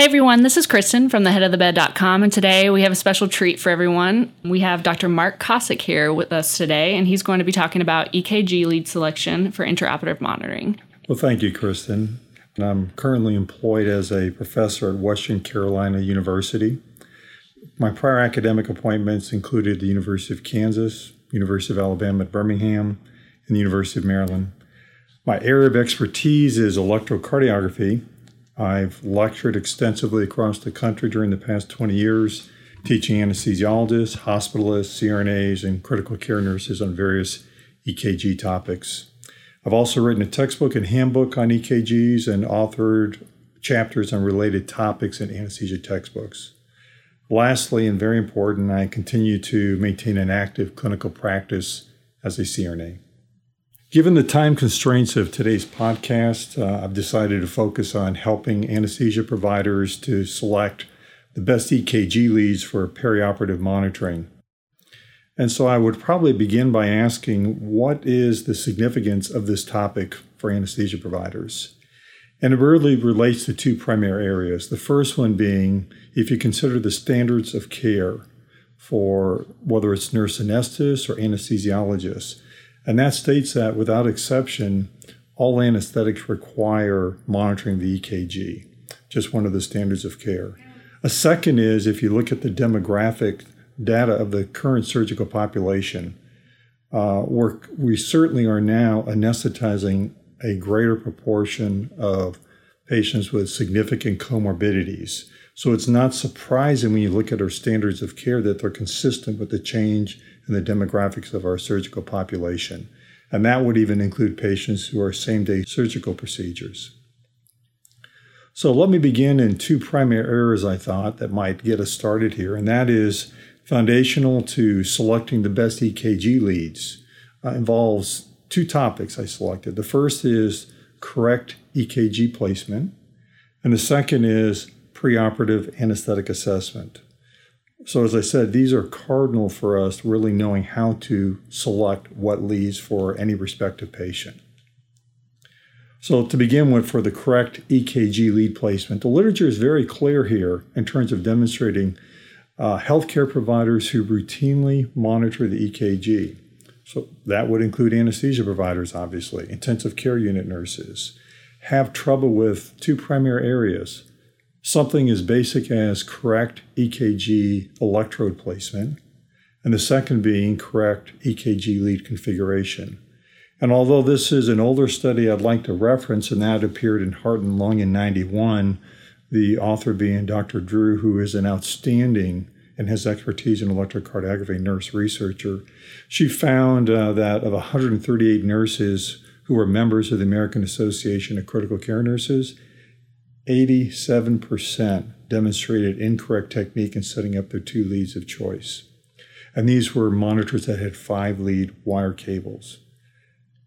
Hey everyone, this is Kristen from theheadofthebed.com, and today we have a special treat for everyone. We have Dr. Mark Kossick here with us today, and he's going to be talking about EKG lead selection for intraoperative monitoring. Well, thank you, Kristen. And I'm currently employed as a professor at Western Carolina University. My prior academic appointments included the University of Kansas, University of Alabama at Birmingham, and the University of Maryland. My area of expertise is electrocardiography, I've lectured extensively across the country during the past 20 years, teaching anesthesiologists, hospitalists, CRNAs, and critical care nurses on various EKG topics. I've also written a textbook and handbook on EKGs and authored chapters on related topics in anesthesia textbooks. Lastly, and very important, I continue to maintain an active clinical practice as a CRNA. Given the time constraints of today's podcast, uh, I've decided to focus on helping anesthesia providers to select the best EKG leads for perioperative monitoring. And so I would probably begin by asking what is the significance of this topic for anesthesia providers? And it really relates to two primary areas. The first one being if you consider the standards of care for whether it's nurse anesthetists or anesthesiologists and that states that without exception, all anesthetics require monitoring the EKG, just one of the standards of care. A second is if you look at the demographic data of the current surgical population, uh, we certainly are now anesthetizing a greater proportion of patients with significant comorbidities. So it's not surprising when you look at our standards of care that they're consistent with the change in the demographics of our surgical population. And that would even include patients who are same day surgical procedures. So let me begin in two primary areas I thought that might get us started here, and that is foundational to selecting the best EKG leads. Uh, involves two topics I selected. The first is correct EKG placement, and the second is preoperative anesthetic assessment. So, as I said, these are cardinal for us really knowing how to select what leads for any respective patient. So, to begin with, for the correct EKG lead placement, the literature is very clear here in terms of demonstrating uh, healthcare providers who routinely monitor the EKG. So, that would include anesthesia providers, obviously, intensive care unit nurses, have trouble with two primary areas something as basic as correct EKG electrode placement, and the second being correct EKG lead configuration. And although this is an older study I'd like to reference, and that appeared in Heart and Lung in 91, the author being Dr. Drew, who is an outstanding and has expertise in electrocardiography nurse researcher, she found uh, that of 138 nurses who were members of the American Association of Critical Care Nurses, 87% demonstrated incorrect technique in setting up their two leads of choice. And these were monitors that had five lead wire cables.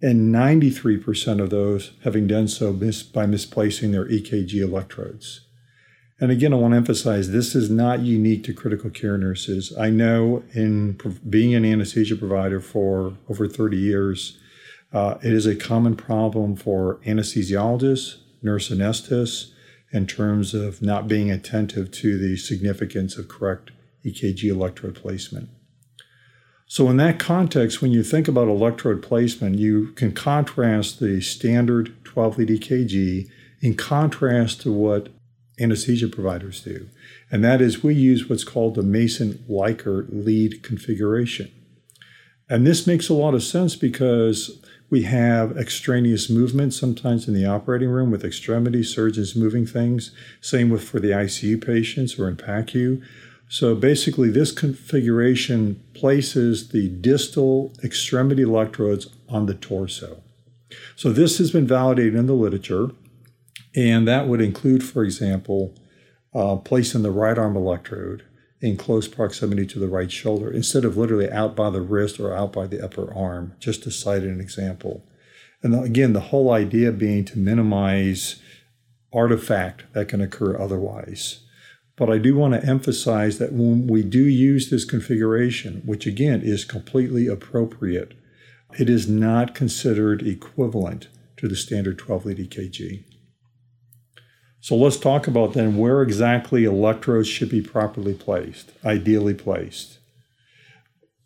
And 93% of those having done so mis- by misplacing their EKG electrodes. And again, I want to emphasize this is not unique to critical care nurses. I know in being an anesthesia provider for over 30 years, uh, it is a common problem for anesthesiologists, nurse anesthetists, in terms of not being attentive to the significance of correct EKG electrode placement. So, in that context, when you think about electrode placement, you can contrast the standard 12 lead EKG in contrast to what anesthesia providers do. And that is, we use what's called the Mason Likar lead configuration. And this makes a lot of sense because we have extraneous movement sometimes in the operating room with extremity surgeons moving things. Same with for the ICU patients or in PACU. So basically, this configuration places the distal extremity electrodes on the torso. So this has been validated in the literature, and that would include, for example, uh, placing the right arm electrode in close proximity to the right shoulder instead of literally out by the wrist or out by the upper arm, just to cite an example. And again, the whole idea being to minimize artifact that can occur otherwise. But I do want to emphasize that when we do use this configuration, which again is completely appropriate, it is not considered equivalent to the standard 12 lead EKG. So let's talk about then where exactly electrodes should be properly placed, ideally placed.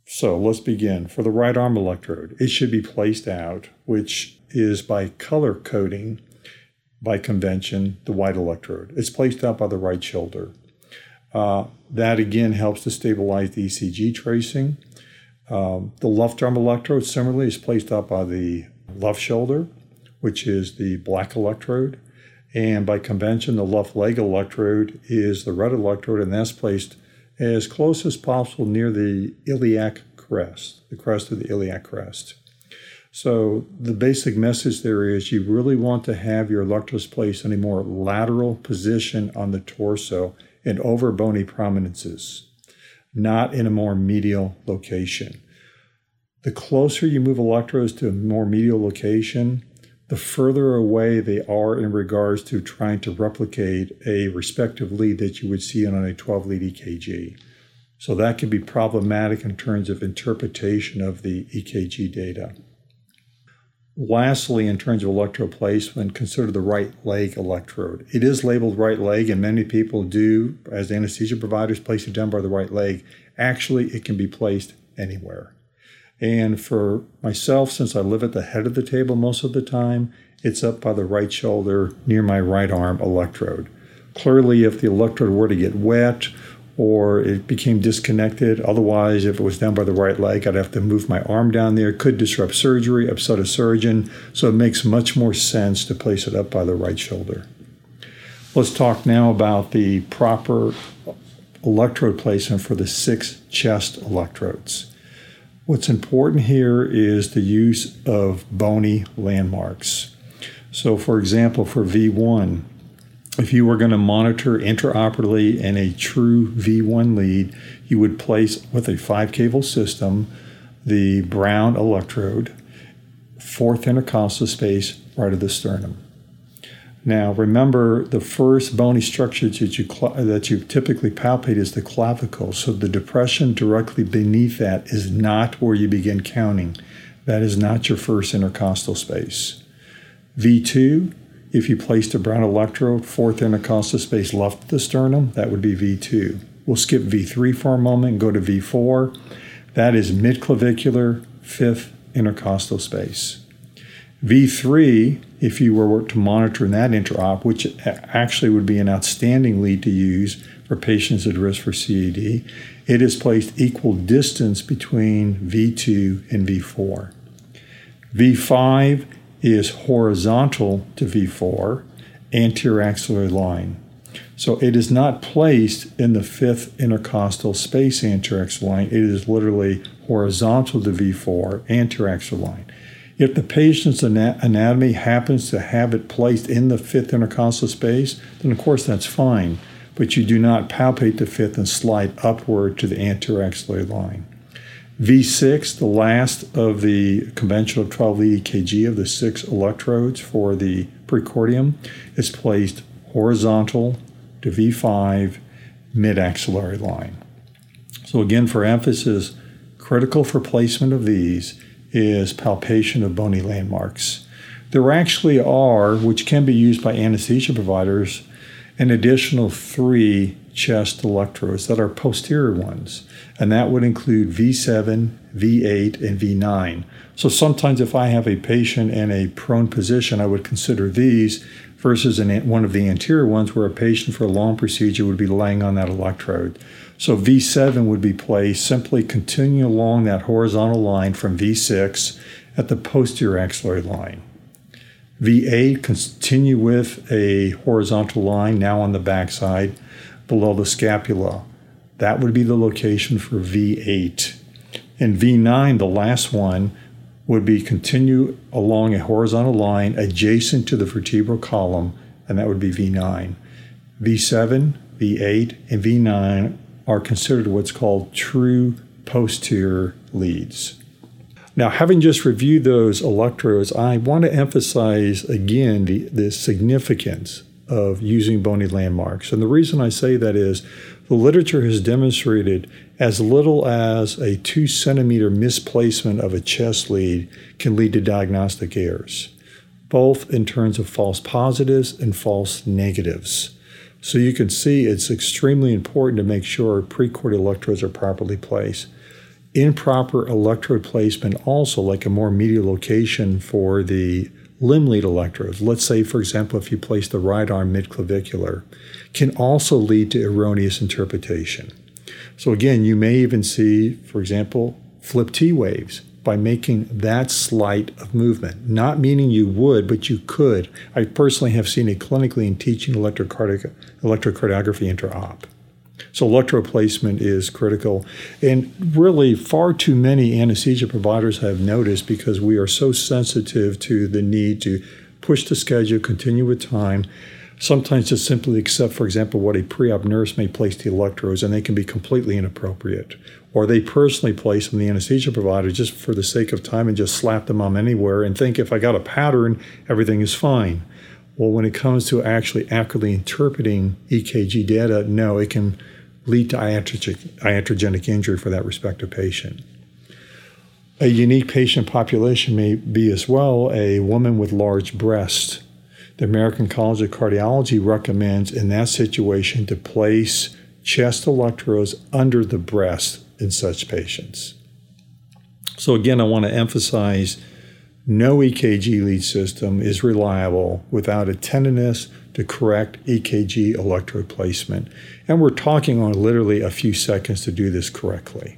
So let's begin. For the right arm electrode, it should be placed out, which is by color coding, by convention, the white electrode. It's placed out by the right shoulder. Uh, that again helps to stabilize the ECG tracing. Um, the left arm electrode similarly is placed out by the left shoulder, which is the black electrode. And by convention, the left leg electrode is the red electrode, and that's placed as close as possible near the iliac crest, the crest of the iliac crest. So the basic message there is you really want to have your electrodes placed in a more lateral position on the torso and over bony prominences, not in a more medial location. The closer you move electrodes to a more medial location, the further away they are in regards to trying to replicate a respective lead that you would see on a 12 lead EKG. So that can be problematic in terms of interpretation of the EKG data. Lastly, in terms of electrode placement, consider the right leg electrode. It is labeled right leg, and many people do, as anesthesia providers, place it down by the right leg. Actually, it can be placed anywhere. And for myself, since I live at the head of the table most of the time, it's up by the right shoulder near my right arm electrode. Clearly, if the electrode were to get wet or it became disconnected, otherwise, if it was down by the right leg, I'd have to move my arm down there. It could disrupt surgery, upset a surgeon. So it makes much more sense to place it up by the right shoulder. Let's talk now about the proper electrode placement for the six chest electrodes. What's important here is the use of bony landmarks. So, for example, for V1, if you were going to monitor intraoperatively in a true V1 lead, you would place with a five cable system the brown electrode, fourth intercostal space right of the sternum. Now, remember the first bony structure that you, that you typically palpate is the clavicle. So the depression directly beneath that is not where you begin counting. That is not your first intercostal space. V2, if you placed a brown electrode, fourth intercostal space left of the sternum, that would be V2. We'll skip V3 for a moment and go to V4. That is midclavicular, fifth intercostal space. V3, if you were to monitor in that interop, which actually would be an outstanding lead to use for patients at risk for CAD, it is placed equal distance between V2 and V4. V5 is horizontal to V4, anterior axillary line. So it is not placed in the fifth intercostal space anterior axillary line. It is literally horizontal to V4, anterior axillary line. If the patient's anatomy happens to have it placed in the fifth intercostal space, then of course that's fine, but you do not palpate the fifth and slide upward to the anterior axillary line. V6, the last of the conventional 12 lead EKG of the six electrodes for the precordium, is placed horizontal to V5 mid axillary line. So, again, for emphasis, critical for placement of these is palpation of bony landmarks. There actually are, which can be used by anesthesia providers, an additional three chest electrodes that are posterior ones, and that would include V7, V8, and V9. So sometimes if I have a patient in a prone position, I would consider these versus an, one of the anterior ones where a patient for a long procedure would be laying on that electrode. So V7 would be placed simply continue along that horizontal line from V6 at the posterior axillary line. V8 continue with a horizontal line now on the backside below the scapula. That would be the location for V8. And V9, the last one, would be continue along a horizontal line adjacent to the vertebral column, and that would be V9. V7, V8, and V9 are considered what's called true posterior leads. Now, having just reviewed those electrodes, I want to emphasize again the, the significance of using bony landmarks. And the reason I say that is the literature has demonstrated as little as a two centimeter misplacement of a chest lead can lead to diagnostic errors. both in terms of false positives and false negatives. So you can see it's extremely important to make sure precord electrodes are properly placed. Improper electrode placement also, like a more medial location for the limb lead electrodes, let's say, for example, if you place the right arm midclavicular, can also lead to erroneous interpretation. So again, you may even see, for example, flip T waves by making that slight of movement. Not meaning you would, but you could. I personally have seen it clinically in teaching electrocardiography interop. So electrode placement is critical. And really, far too many anesthesia providers have noticed because we are so sensitive to the need to push the schedule, continue with time. Sometimes just simply accept, for example, what a pre-op nurse may place the electrodes, and they can be completely inappropriate or they personally place them the anesthesia provider just for the sake of time and just slap them on anywhere and think if I got a pattern, everything is fine. Well, when it comes to actually accurately interpreting EKG data, no, it can lead to iatrogenic injury for that respective patient. A unique patient population may be as well a woman with large breasts. The American College of Cardiology recommends in that situation to place chest electrodes under the breast in such patients. So, again, I want to emphasize no EKG lead system is reliable without attentiveness to correct EKG electrode placement. And we're talking on literally a few seconds to do this correctly.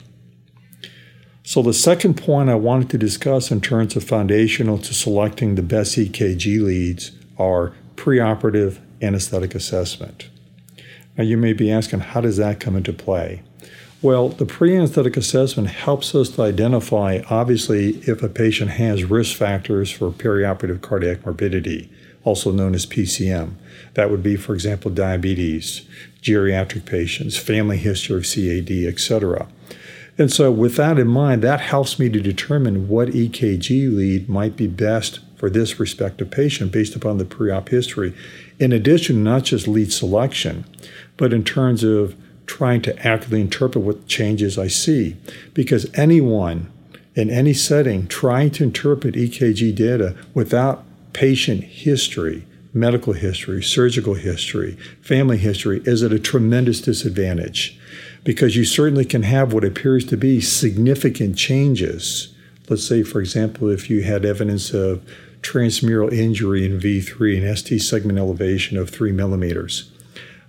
So, the second point I wanted to discuss in terms of foundational to selecting the best EKG leads are preoperative anesthetic assessment. Now, you may be asking, how does that come into play? Well, the pre anesthetic assessment helps us to identify, obviously, if a patient has risk factors for perioperative cardiac morbidity, also known as PCM. That would be, for example, diabetes, geriatric patients, family history of CAD, etc. And so, with that in mind, that helps me to determine what EKG lead might be best for this respective patient based upon the pre op history. In addition, not just lead selection, but in terms of trying to accurately interpret what changes I see. Because anyone in any setting trying to interpret EKG data without patient history, medical history, surgical history, family history is at a tremendous disadvantage because you certainly can have what appears to be significant changes. Let's say, for example, if you had evidence of transmural injury in V3 and ST segment elevation of three millimeters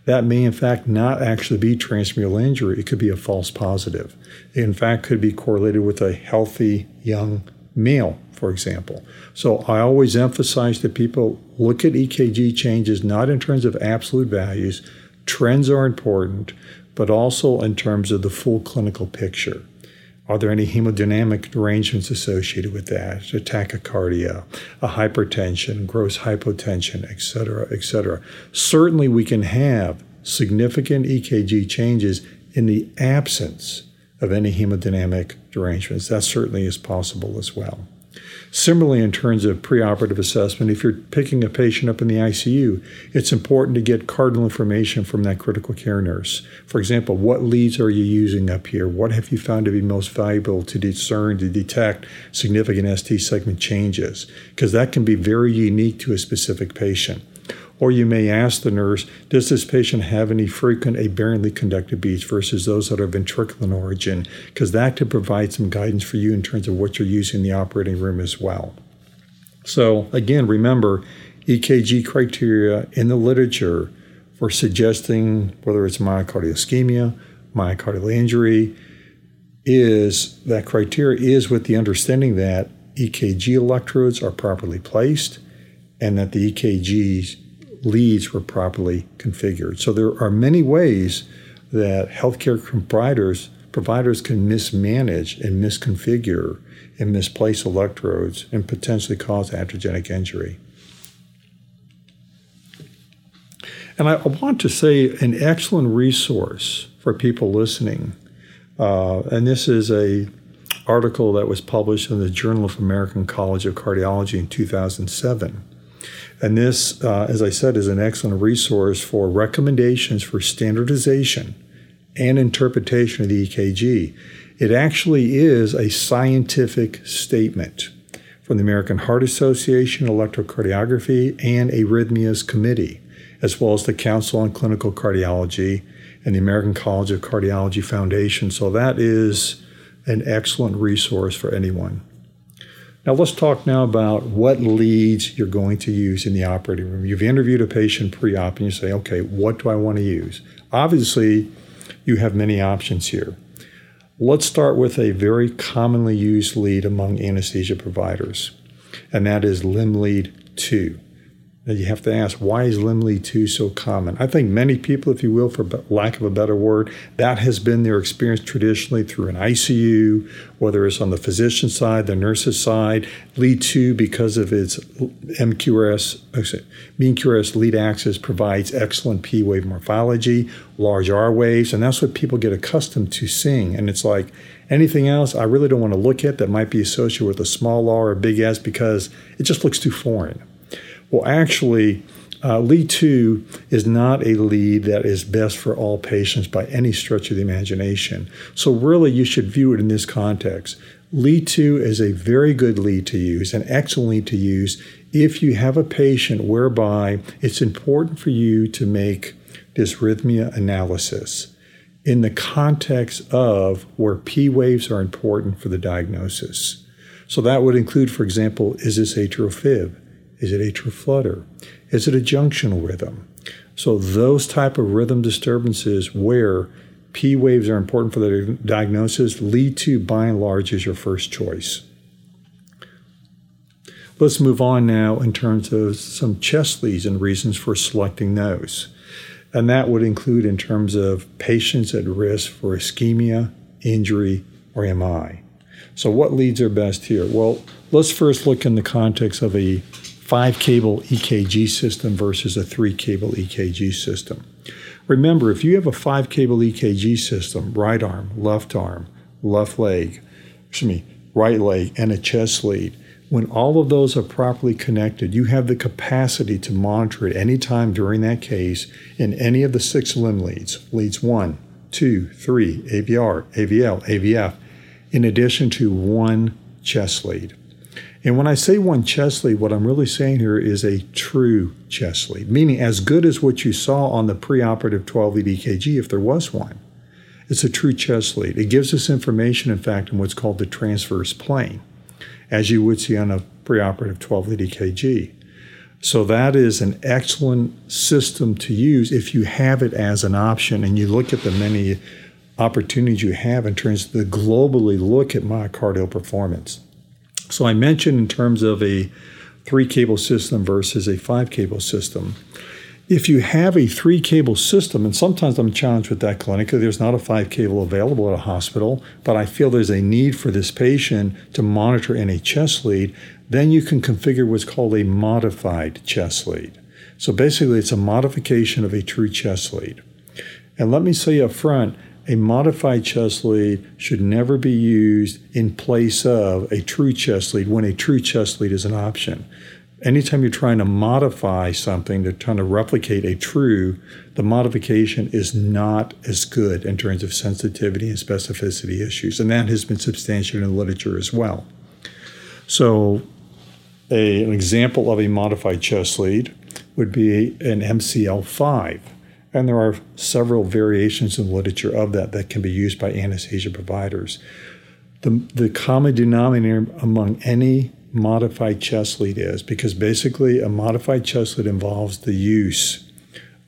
that may in fact not actually be transmural injury. It could be a false positive. It in fact could be correlated with a healthy young male, for example. So I always emphasize that people look at EKG changes not in terms of absolute values. Trends are important, but also in terms of the full clinical picture. Are there any hemodynamic derangements associated with that? A tachycardia, a hypertension, gross hypotension, et cetera, et cetera. Certainly, we can have significant EKG changes in the absence of any hemodynamic derangements. That certainly is possible as well. Similarly, in terms of preoperative assessment, if you're picking a patient up in the ICU, it's important to get cardinal information from that critical care nurse. For example, what leads are you using up here? What have you found to be most valuable to discern, to detect significant ST segment changes? Because that can be very unique to a specific patient. Or you may ask the nurse, does this patient have any frequent aberrantly conducted beats versus those that are ventricular in origin? Because that could provide some guidance for you in terms of what you're using in the operating room as well. So, again, remember EKG criteria in the literature for suggesting whether it's myocardial ischemia, myocardial injury, is that criteria is with the understanding that EKG electrodes are properly placed and that the EKGs leads were properly configured. So there are many ways that healthcare providers providers can mismanage and misconfigure and misplace electrodes and potentially cause iatrogenic injury. And I want to say an excellent resource for people listening, uh, and this is a article that was published in the Journal of American College of Cardiology in 2007. And this, uh, as I said, is an excellent resource for recommendations for standardization and interpretation of the EKG. It actually is a scientific statement. from the American Heart Association, Electrocardiography, and Arrhythmias Committee, as well as the Council on Clinical Cardiology and the American College of Cardiology Foundation. So that is an excellent resource for anyone. Now, let's talk now about what leads you're going to use in the operating room. You've interviewed a patient pre op and you say, okay, what do I want to use? Obviously, you have many options here. Let's start with a very commonly used lead among anesthesia providers, and that is limb lead 2 you have to ask, why is limb lead 2 so common? I think many people, if you will, for lack of a better word, that has been their experience traditionally through an ICU, whether it's on the physician side, the nurse's side. Lead 2, because of its MQRS, oh, mean QRS lead axis, provides excellent P wave morphology, large R waves, and that's what people get accustomed to seeing. And it's like, anything else I really don't want to look at that might be associated with a small R or a big S because it just looks too foreign. Well, actually, uh, lead 2 is not a lead that is best for all patients by any stretch of the imagination. So, really, you should view it in this context. Lead 2 is a very good lead to use, an excellent lead to use if you have a patient whereby it's important for you to make dysrhythmia analysis in the context of where P waves are important for the diagnosis. So that would include, for example, is this atrial fib? Is it atrial flutter? Is it a junctional rhythm? So those type of rhythm disturbances where P waves are important for the diagnosis lead to by and large is your first choice. Let's move on now in terms of some chest leads and reasons for selecting those. And that would include in terms of patients at risk for ischemia, injury, or MI. So, what leads are best here? Well, let's first look in the context of a five cable EKG system versus a three cable EKG system. Remember, if you have a five cable EKG system, right arm, left arm, left leg, excuse me, right leg, and a chest lead, when all of those are properly connected, you have the capacity to monitor at any time during that case in any of the six limb leads leads one, two, three, AVR, AVL, AVF, in addition to one chest lead. And when I say one chest lead, what I'm really saying here is a true chest lead, meaning as good as what you saw on the preoperative 12 lead EKG, if there was one. It's a true chest lead. It gives us information, in fact, in what's called the transverse plane, as you would see on a preoperative 12 lead EKG. So that is an excellent system to use if you have it as an option and you look at the many opportunities you have in terms of the globally look at myocardial performance. So I mentioned in terms of a three cable system versus a five cable system. If you have a three cable system, and sometimes I'm challenged with that clinically, there's not a five cable available at a hospital, but I feel there's a need for this patient to monitor in a chest lead, then you can configure what's called a modified chest lead. So basically, it's a modification of a true chest lead. And let me say up front, a modified chest lead should never be used in place of a true chest lead when a true chest lead is an option. Anytime you're trying to modify something, to trying to replicate a true, the modification is not as good in terms of sensitivity and specificity issues. And that has been substantiated in the literature as well. So, a, an example of a modified chest lead would be an MCL5 and there are several variations in the literature of that that can be used by anesthesia providers. The, the common denominator among any modified chest lead is because basically a modified chest lead involves the use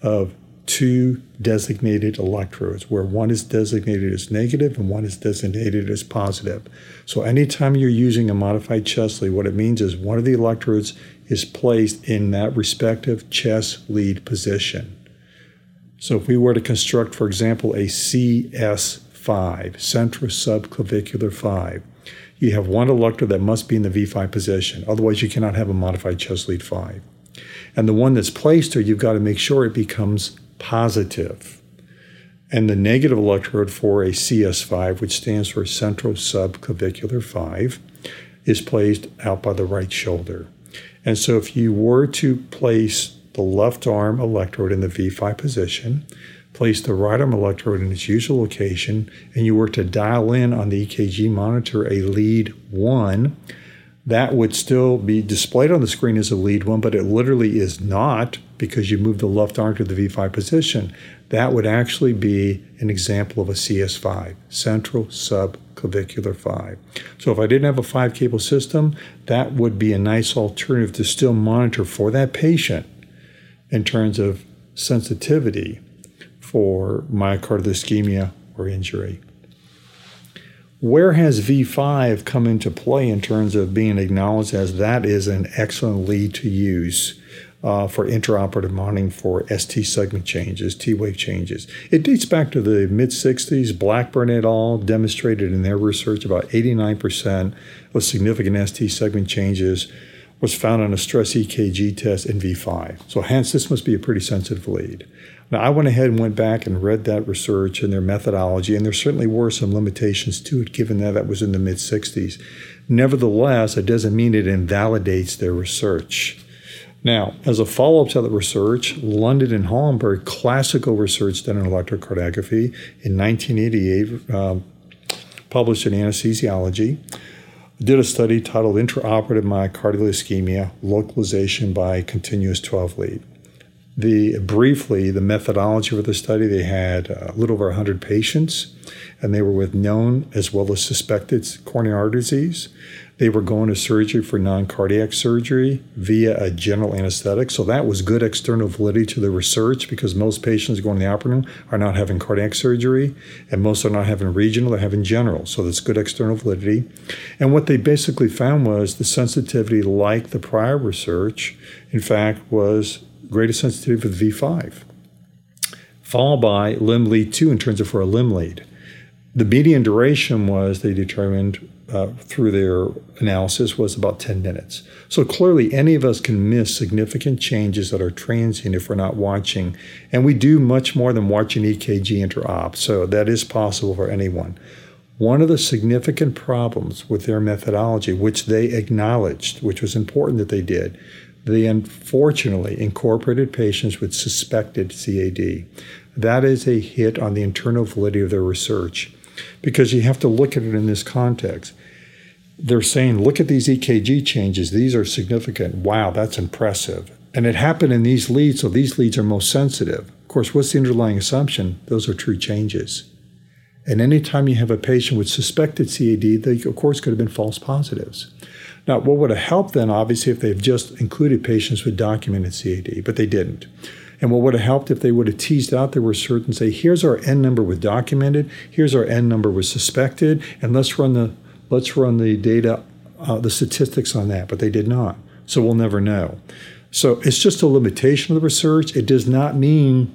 of two designated electrodes, where one is designated as negative and one is designated as positive. So, anytime you're using a modified chest lead, what it means is one of the electrodes is placed in that respective chest lead position. So if we were to construct, for example, a CS5, central subclavicular 5, you have one electrode that must be in the V5 position. Otherwise, you cannot have a modified chest lead 5. And the one that's placed there, you've got to make sure it becomes positive. And the negative electrode for a CS5, which stands for central subclavicular 5, is placed out by the right shoulder. And so if you were to place the left arm electrode in the V5 position, place the right arm electrode in its usual location, and you were to dial in on the EKG monitor a lead 1, that would still be displayed on the screen as a lead one, but it literally is not because you move the left arm to the V5 position. That would actually be an example of a CS5, central subclavicular 5. So if I didn't have a five cable system, that would be a nice alternative to still monitor for that patient in terms of sensitivity for myocardial ischemia or injury. Where has V5 come into play in terms of being acknowledged as that is an excellent lead to use uh, for intraoperative monitoring for ST segment changes, T wave changes? It dates back to the mid 60s. Blackburn et al. demonstrated in their research about 89% of significant ST segment changes was found on a stress EKG test in V5. So, hence, this must be a pretty sensitive lead. Now, I went ahead and went back and read that research and their methodology, and there certainly were some limitations to it, given that that was in the mid 60s. Nevertheless, it doesn't mean it invalidates their research. Now, as a follow up to that research, London and Hollenberg, classical research done in electrocardiography in 1988, um, published in Anesthesiology, did a study titled Intraoperative Myocardial Ischemia Localization by Continuous 12 Lead. The briefly the methodology for the study they had a little over 100 patients and they were with known as well as suspected coronary artery disease. They were going to surgery for non-cardiac surgery via a general anesthetic, so that was good external validity to the research because most patients going to the operating room are not having cardiac surgery, and most are not having regional; they're having general. So that's good external validity. And what they basically found was the sensitivity, like the prior research, in fact, was greatest sensitivity with V5, followed by limb lead 2 in terms of for a limb lead. The median duration was, they determined uh, through their analysis, was about 10 minutes. So clearly, any of us can miss significant changes that are transient if we're not watching. And we do much more than watching EKG interop. So that is possible for anyone. One of the significant problems with their methodology, which they acknowledged, which was important that they did, they unfortunately incorporated patients with suspected CAD. That is a hit on the internal validity of their research because you have to look at it in this context. They're saying, look at these EKG changes. These are significant. Wow, that's impressive. And it happened in these leads, so these leads are most sensitive. Of course, what's the underlying assumption? Those are true changes. And anytime you have a patient with suspected CAD, they, of course, could have been false positives. Now, what would have helped then, obviously, if they've just included patients with documented CAD, but they didn't. And what would have helped if they would have teased out there were certain, say, here's our N number with documented, here's our N number with suspected, and let's run the let's run the data, uh, the statistics on that. But they did not, so we'll never know. So it's just a limitation of the research. It does not mean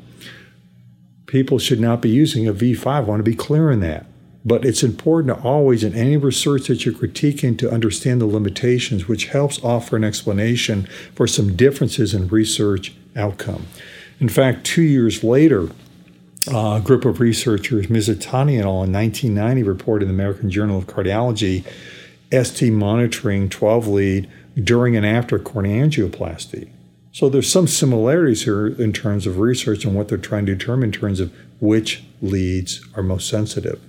people should not be using a V5. I want to be clear on that. But it's important to always, in any research that you're critiquing, to understand the limitations, which helps offer an explanation for some differences in research outcome. In fact, two years later, a group of researchers, Mizutani et al., in 1990, reported in the American Journal of Cardiology ST monitoring 12 lead during and after coronary angioplasty. So there's some similarities here in terms of research and what they're trying to determine in terms of which leads are most sensitive.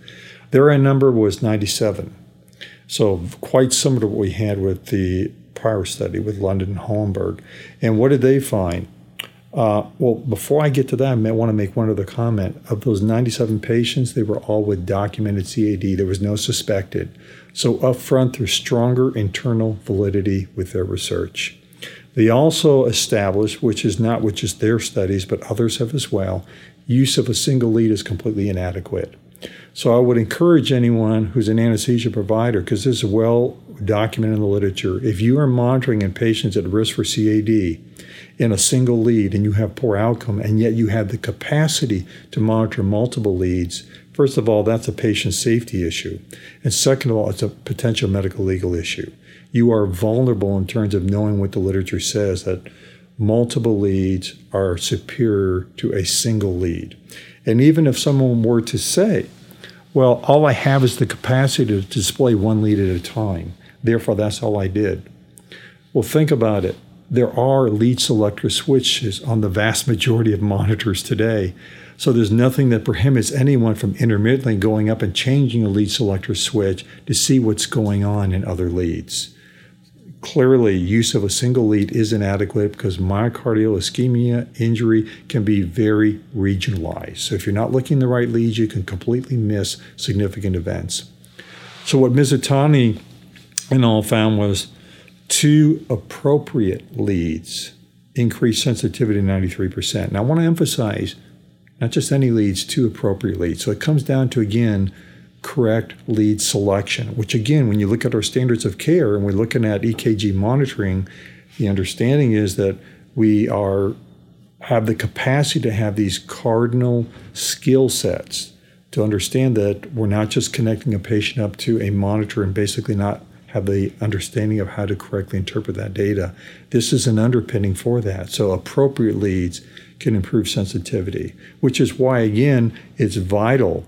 Their number was 97. So quite similar to what we had with the prior study with London and Hollenberg. And what did they find? Uh, well, before I get to that, I want to make one other comment. Of those 97 patients, they were all with documented CAD. There was no suspected. So up front, there's stronger internal validity with their research. They also established, which is not with just their studies, but others have as well, use of a single lead is completely inadequate. So I would encourage anyone who's an anesthesia provider, because this is well documented in the literature, if you are monitoring in patients at risk for CAD in a single lead and you have poor outcome, and yet you have the capacity to monitor multiple leads, first of all, that's a patient safety issue. And second of all, it's a potential medical legal issue. You are vulnerable in terms of knowing what the literature says that multiple leads are superior to a single lead. And even if someone were to say, well, all I have is the capacity to display one lead at a time. Therefore, that's all I did. Well, think about it. There are lead selector switches on the vast majority of monitors today. So there's nothing that prohibits anyone from intermittently going up and changing a lead selector switch to see what's going on in other leads. clearly use of a single lead is inadequate because myocardial ischemia injury can be very regionalized. So if you're not looking the right leads, you can completely miss significant events. So what Mizutani and all found was two appropriate leads increased sensitivity 93%. Now I want to emphasize not just any leads, two appropriate leads. So it comes down to again correct lead selection, which again, when you look at our standards of care and we're looking at EKG monitoring, the understanding is that we are have the capacity to have these cardinal skill sets to understand that we're not just connecting a patient up to a monitor and basically not have the understanding of how to correctly interpret that data. This is an underpinning for that. So appropriate leads can improve sensitivity, which is why again it's vital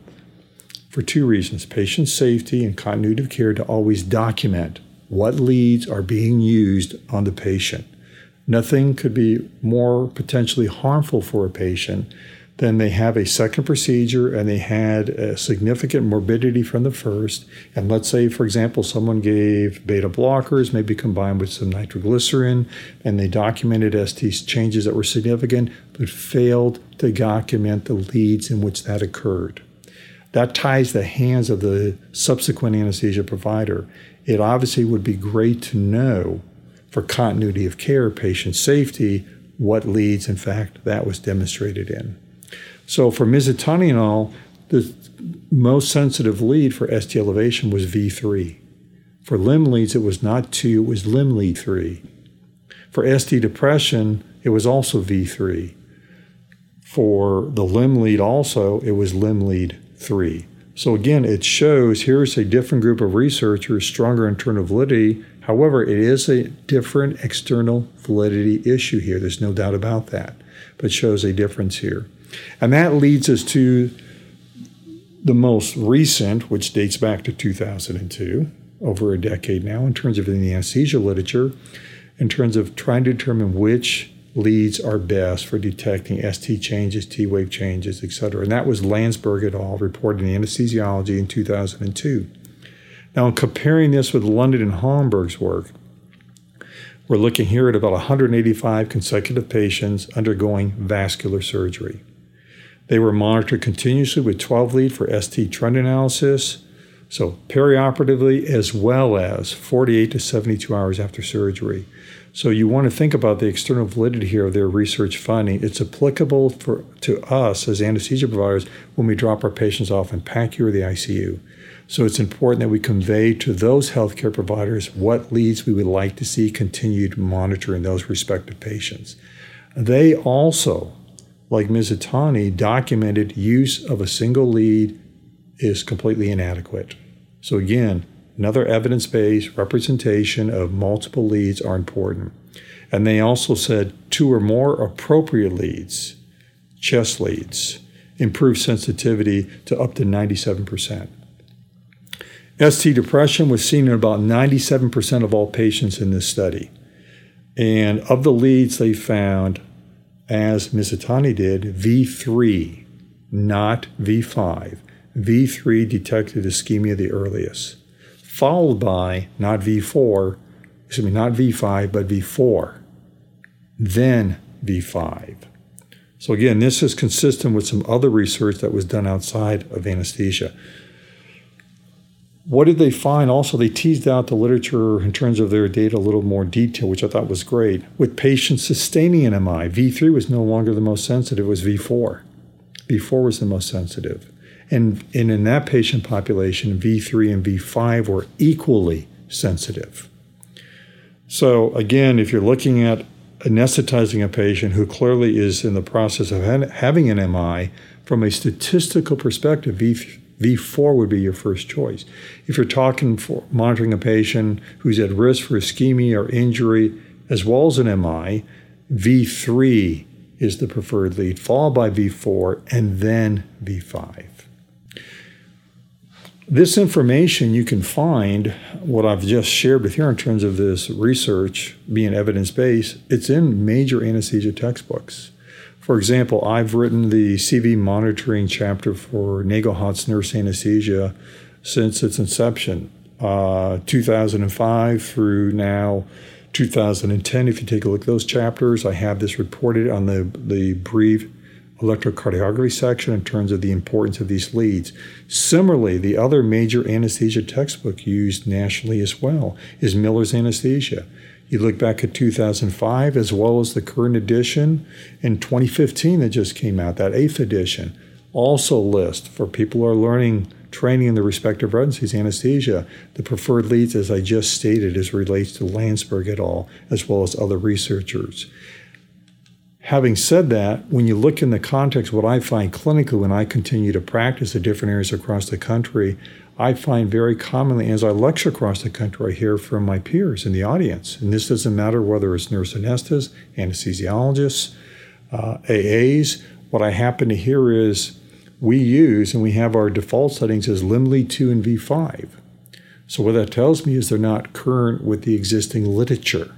for two reasons patient safety and continuity of care to always document what leads are being used on the patient. Nothing could be more potentially harmful for a patient than they have a second procedure and they had a significant morbidity from the first. And let's say, for example, someone gave beta blockers, maybe combined with some nitroglycerin, and they documented ST changes that were significant, but failed to document the leads in which that occurred that ties the hands of the subsequent anesthesia provider. It obviously would be great to know for continuity of care, patient safety, what leads, in fact, that was demonstrated in. So for Mizutani et al., the most sensitive lead for ST elevation was V3. For limb leads, it was not 2, it was limb lead 3. For ST depression, it was also V3. For the limb lead also, it was limb lead three. So again, it shows here's a different group of researchers, stronger internal validity. However, it is a different external validity issue here. There's no doubt about that, but shows a difference here. And that leads us to the most recent, which dates back to 2002, over a decade now, in terms of in the anesthesia literature, in terms of trying to determine which leads are best for detecting ST changes, T wave changes, et cetera. And that was Landesberg et al. reported in Anesthesiology in 2002. Now, in comparing this with London and Hollenberg's work, we're looking here at about 185 consecutive patients undergoing vascular surgery. They were monitored continuously with 12 lead for ST trend analysis, so perioperatively as well as 48 to 72 hours after surgery. So you want to think about the external validity here of their research finding. It's applicable for to us as anesthesia providers when we drop our patients off in PACU or the ICU. So it's important that we convey to those healthcare providers what leads we would like to see continued monitoring those respective patients. They also, like Mizutani, documented use of a single lead is completely inadequate. So again, Another evidence based representation of multiple leads are important. And they also said two or more appropriate leads, chest leads, improve sensitivity to up to 97%. ST depression was seen in about 97% of all patients in this study. And of the leads they found, as Mizutani did, V3, not V5. V3 detected ischemia the earliest followed by not V4, excuse me, not V5, but V4, then V5. So again, this is consistent with some other research that was done outside of anesthesia. What did they find? Also, they teased out the literature in terms of their data a little more detail, which I thought was great. With patients sustaining an MI, V3 was no longer the most sensitive, it was V4. V4 was the most sensitive. And, and in that patient population, V3 and V5 were equally sensitive. So, again, if you're looking at anesthetizing a patient who clearly is in the process of having an MI, from a statistical perspective, v, V4 would be your first choice. If you're talking for monitoring a patient who's at risk for ischemia or injury, as well as an MI, V3 is the preferred lead, followed by V4, and then V5. This information you can find, what I've just shared with you in terms of this research being evidence based, it's in major anesthesia textbooks. For example, I've written the CV monitoring chapter for Nagelhout's nurse anesthesia since its inception uh, 2005 through now 2010. If you take a look at those chapters, I have this reported on the, the brief electrocardiography section in terms of the importance of these leads. Similarly, the other major anesthesia textbook used nationally as well is Miller's Anesthesia. You look back at 2005 as well as the current edition in 2015 that just came out, that eighth edition, also list for people who are learning training in the respective residencies anesthesia, the preferred leads, as I just stated, as relates to Landesberg et al., as well as other researchers. Having said that, when you look in the context, what I find clinically when I continue to practice at different areas across the country, I find very commonly as I lecture across the country, I hear from my peers in the audience. And this doesn't matter whether it's nurse anesthetists, anesthesiologists, uh, AAs. What I happen to hear is we use and we have our default settings as limb lead 2 and V5. So what that tells me is they're not current with the existing literature.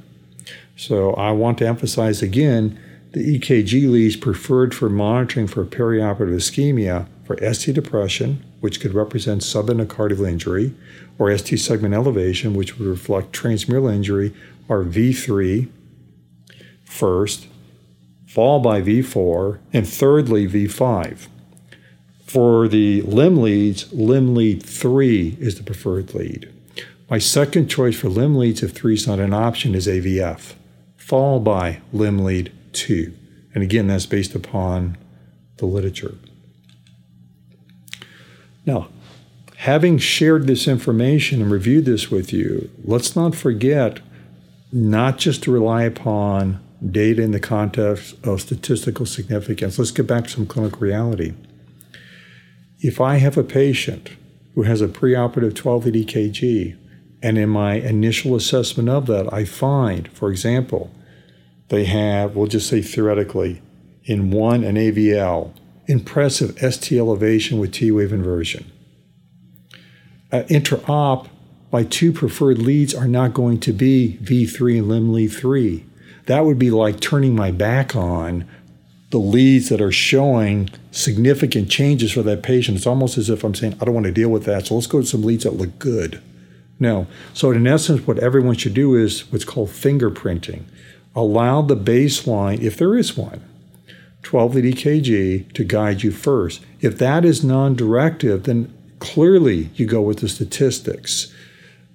So I want to emphasize again the EKG leads preferred for monitoring for perioperative ischemia for ST depression, which could represent subendocardial injury, or ST segment elevation, which would reflect transmural injury, are V3 first, followed by V4, and thirdly V5. For the limb leads, limb lead 3 is the preferred lead. My second choice for limb leads, if 3 is not an option, is AVF, followed by limb lead 2. And again, that's based upon the literature. Now, having shared this information and reviewed this with you, let's not forget not just to rely upon data in the context of statistical significance. Let's get back to some clinical reality. If I have a patient who has a preoperative 12 kg, and in my initial assessment of that, I find, for example, they have, we'll just say theoretically, in one, an AVL, impressive ST elevation with T wave inversion. Uh, intra-op, my two preferred leads are not going to be V3 and limb lead 3. That would be like turning my back on the leads that are showing significant changes for that patient. It's almost as if I'm saying, I don't want to deal with that, so let's go to some leads that look good. No. So, in essence, what everyone should do is what's called fingerprinting. Allow the baseline, if there is one, 12 lead EKG to guide you first. If that is non directive, then clearly you go with the statistics.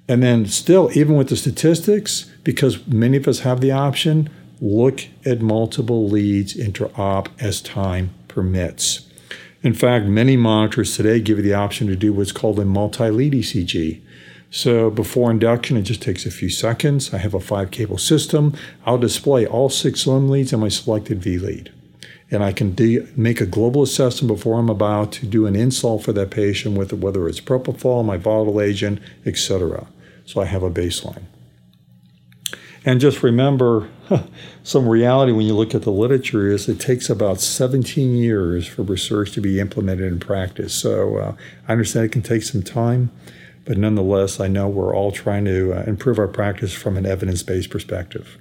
And then, still, even with the statistics, because many of us have the option, look at multiple leads intra-op as time permits. In fact, many monitors today give you the option to do what's called a multi-lead ECG. So before induction, it just takes a few seconds. I have a five cable system. I'll display all six limb leads and my selected V lead. And I can de- make a global assessment before I'm about to do an insult for that patient with whether it's propofol, my volatile agent, etc. So I have a baseline. And just remember, some reality when you look at the literature is it takes about 17 years for research to be implemented in practice. So uh, I understand it can take some time, but nonetheless, I know we're all trying to uh, improve our practice from an evidence based perspective.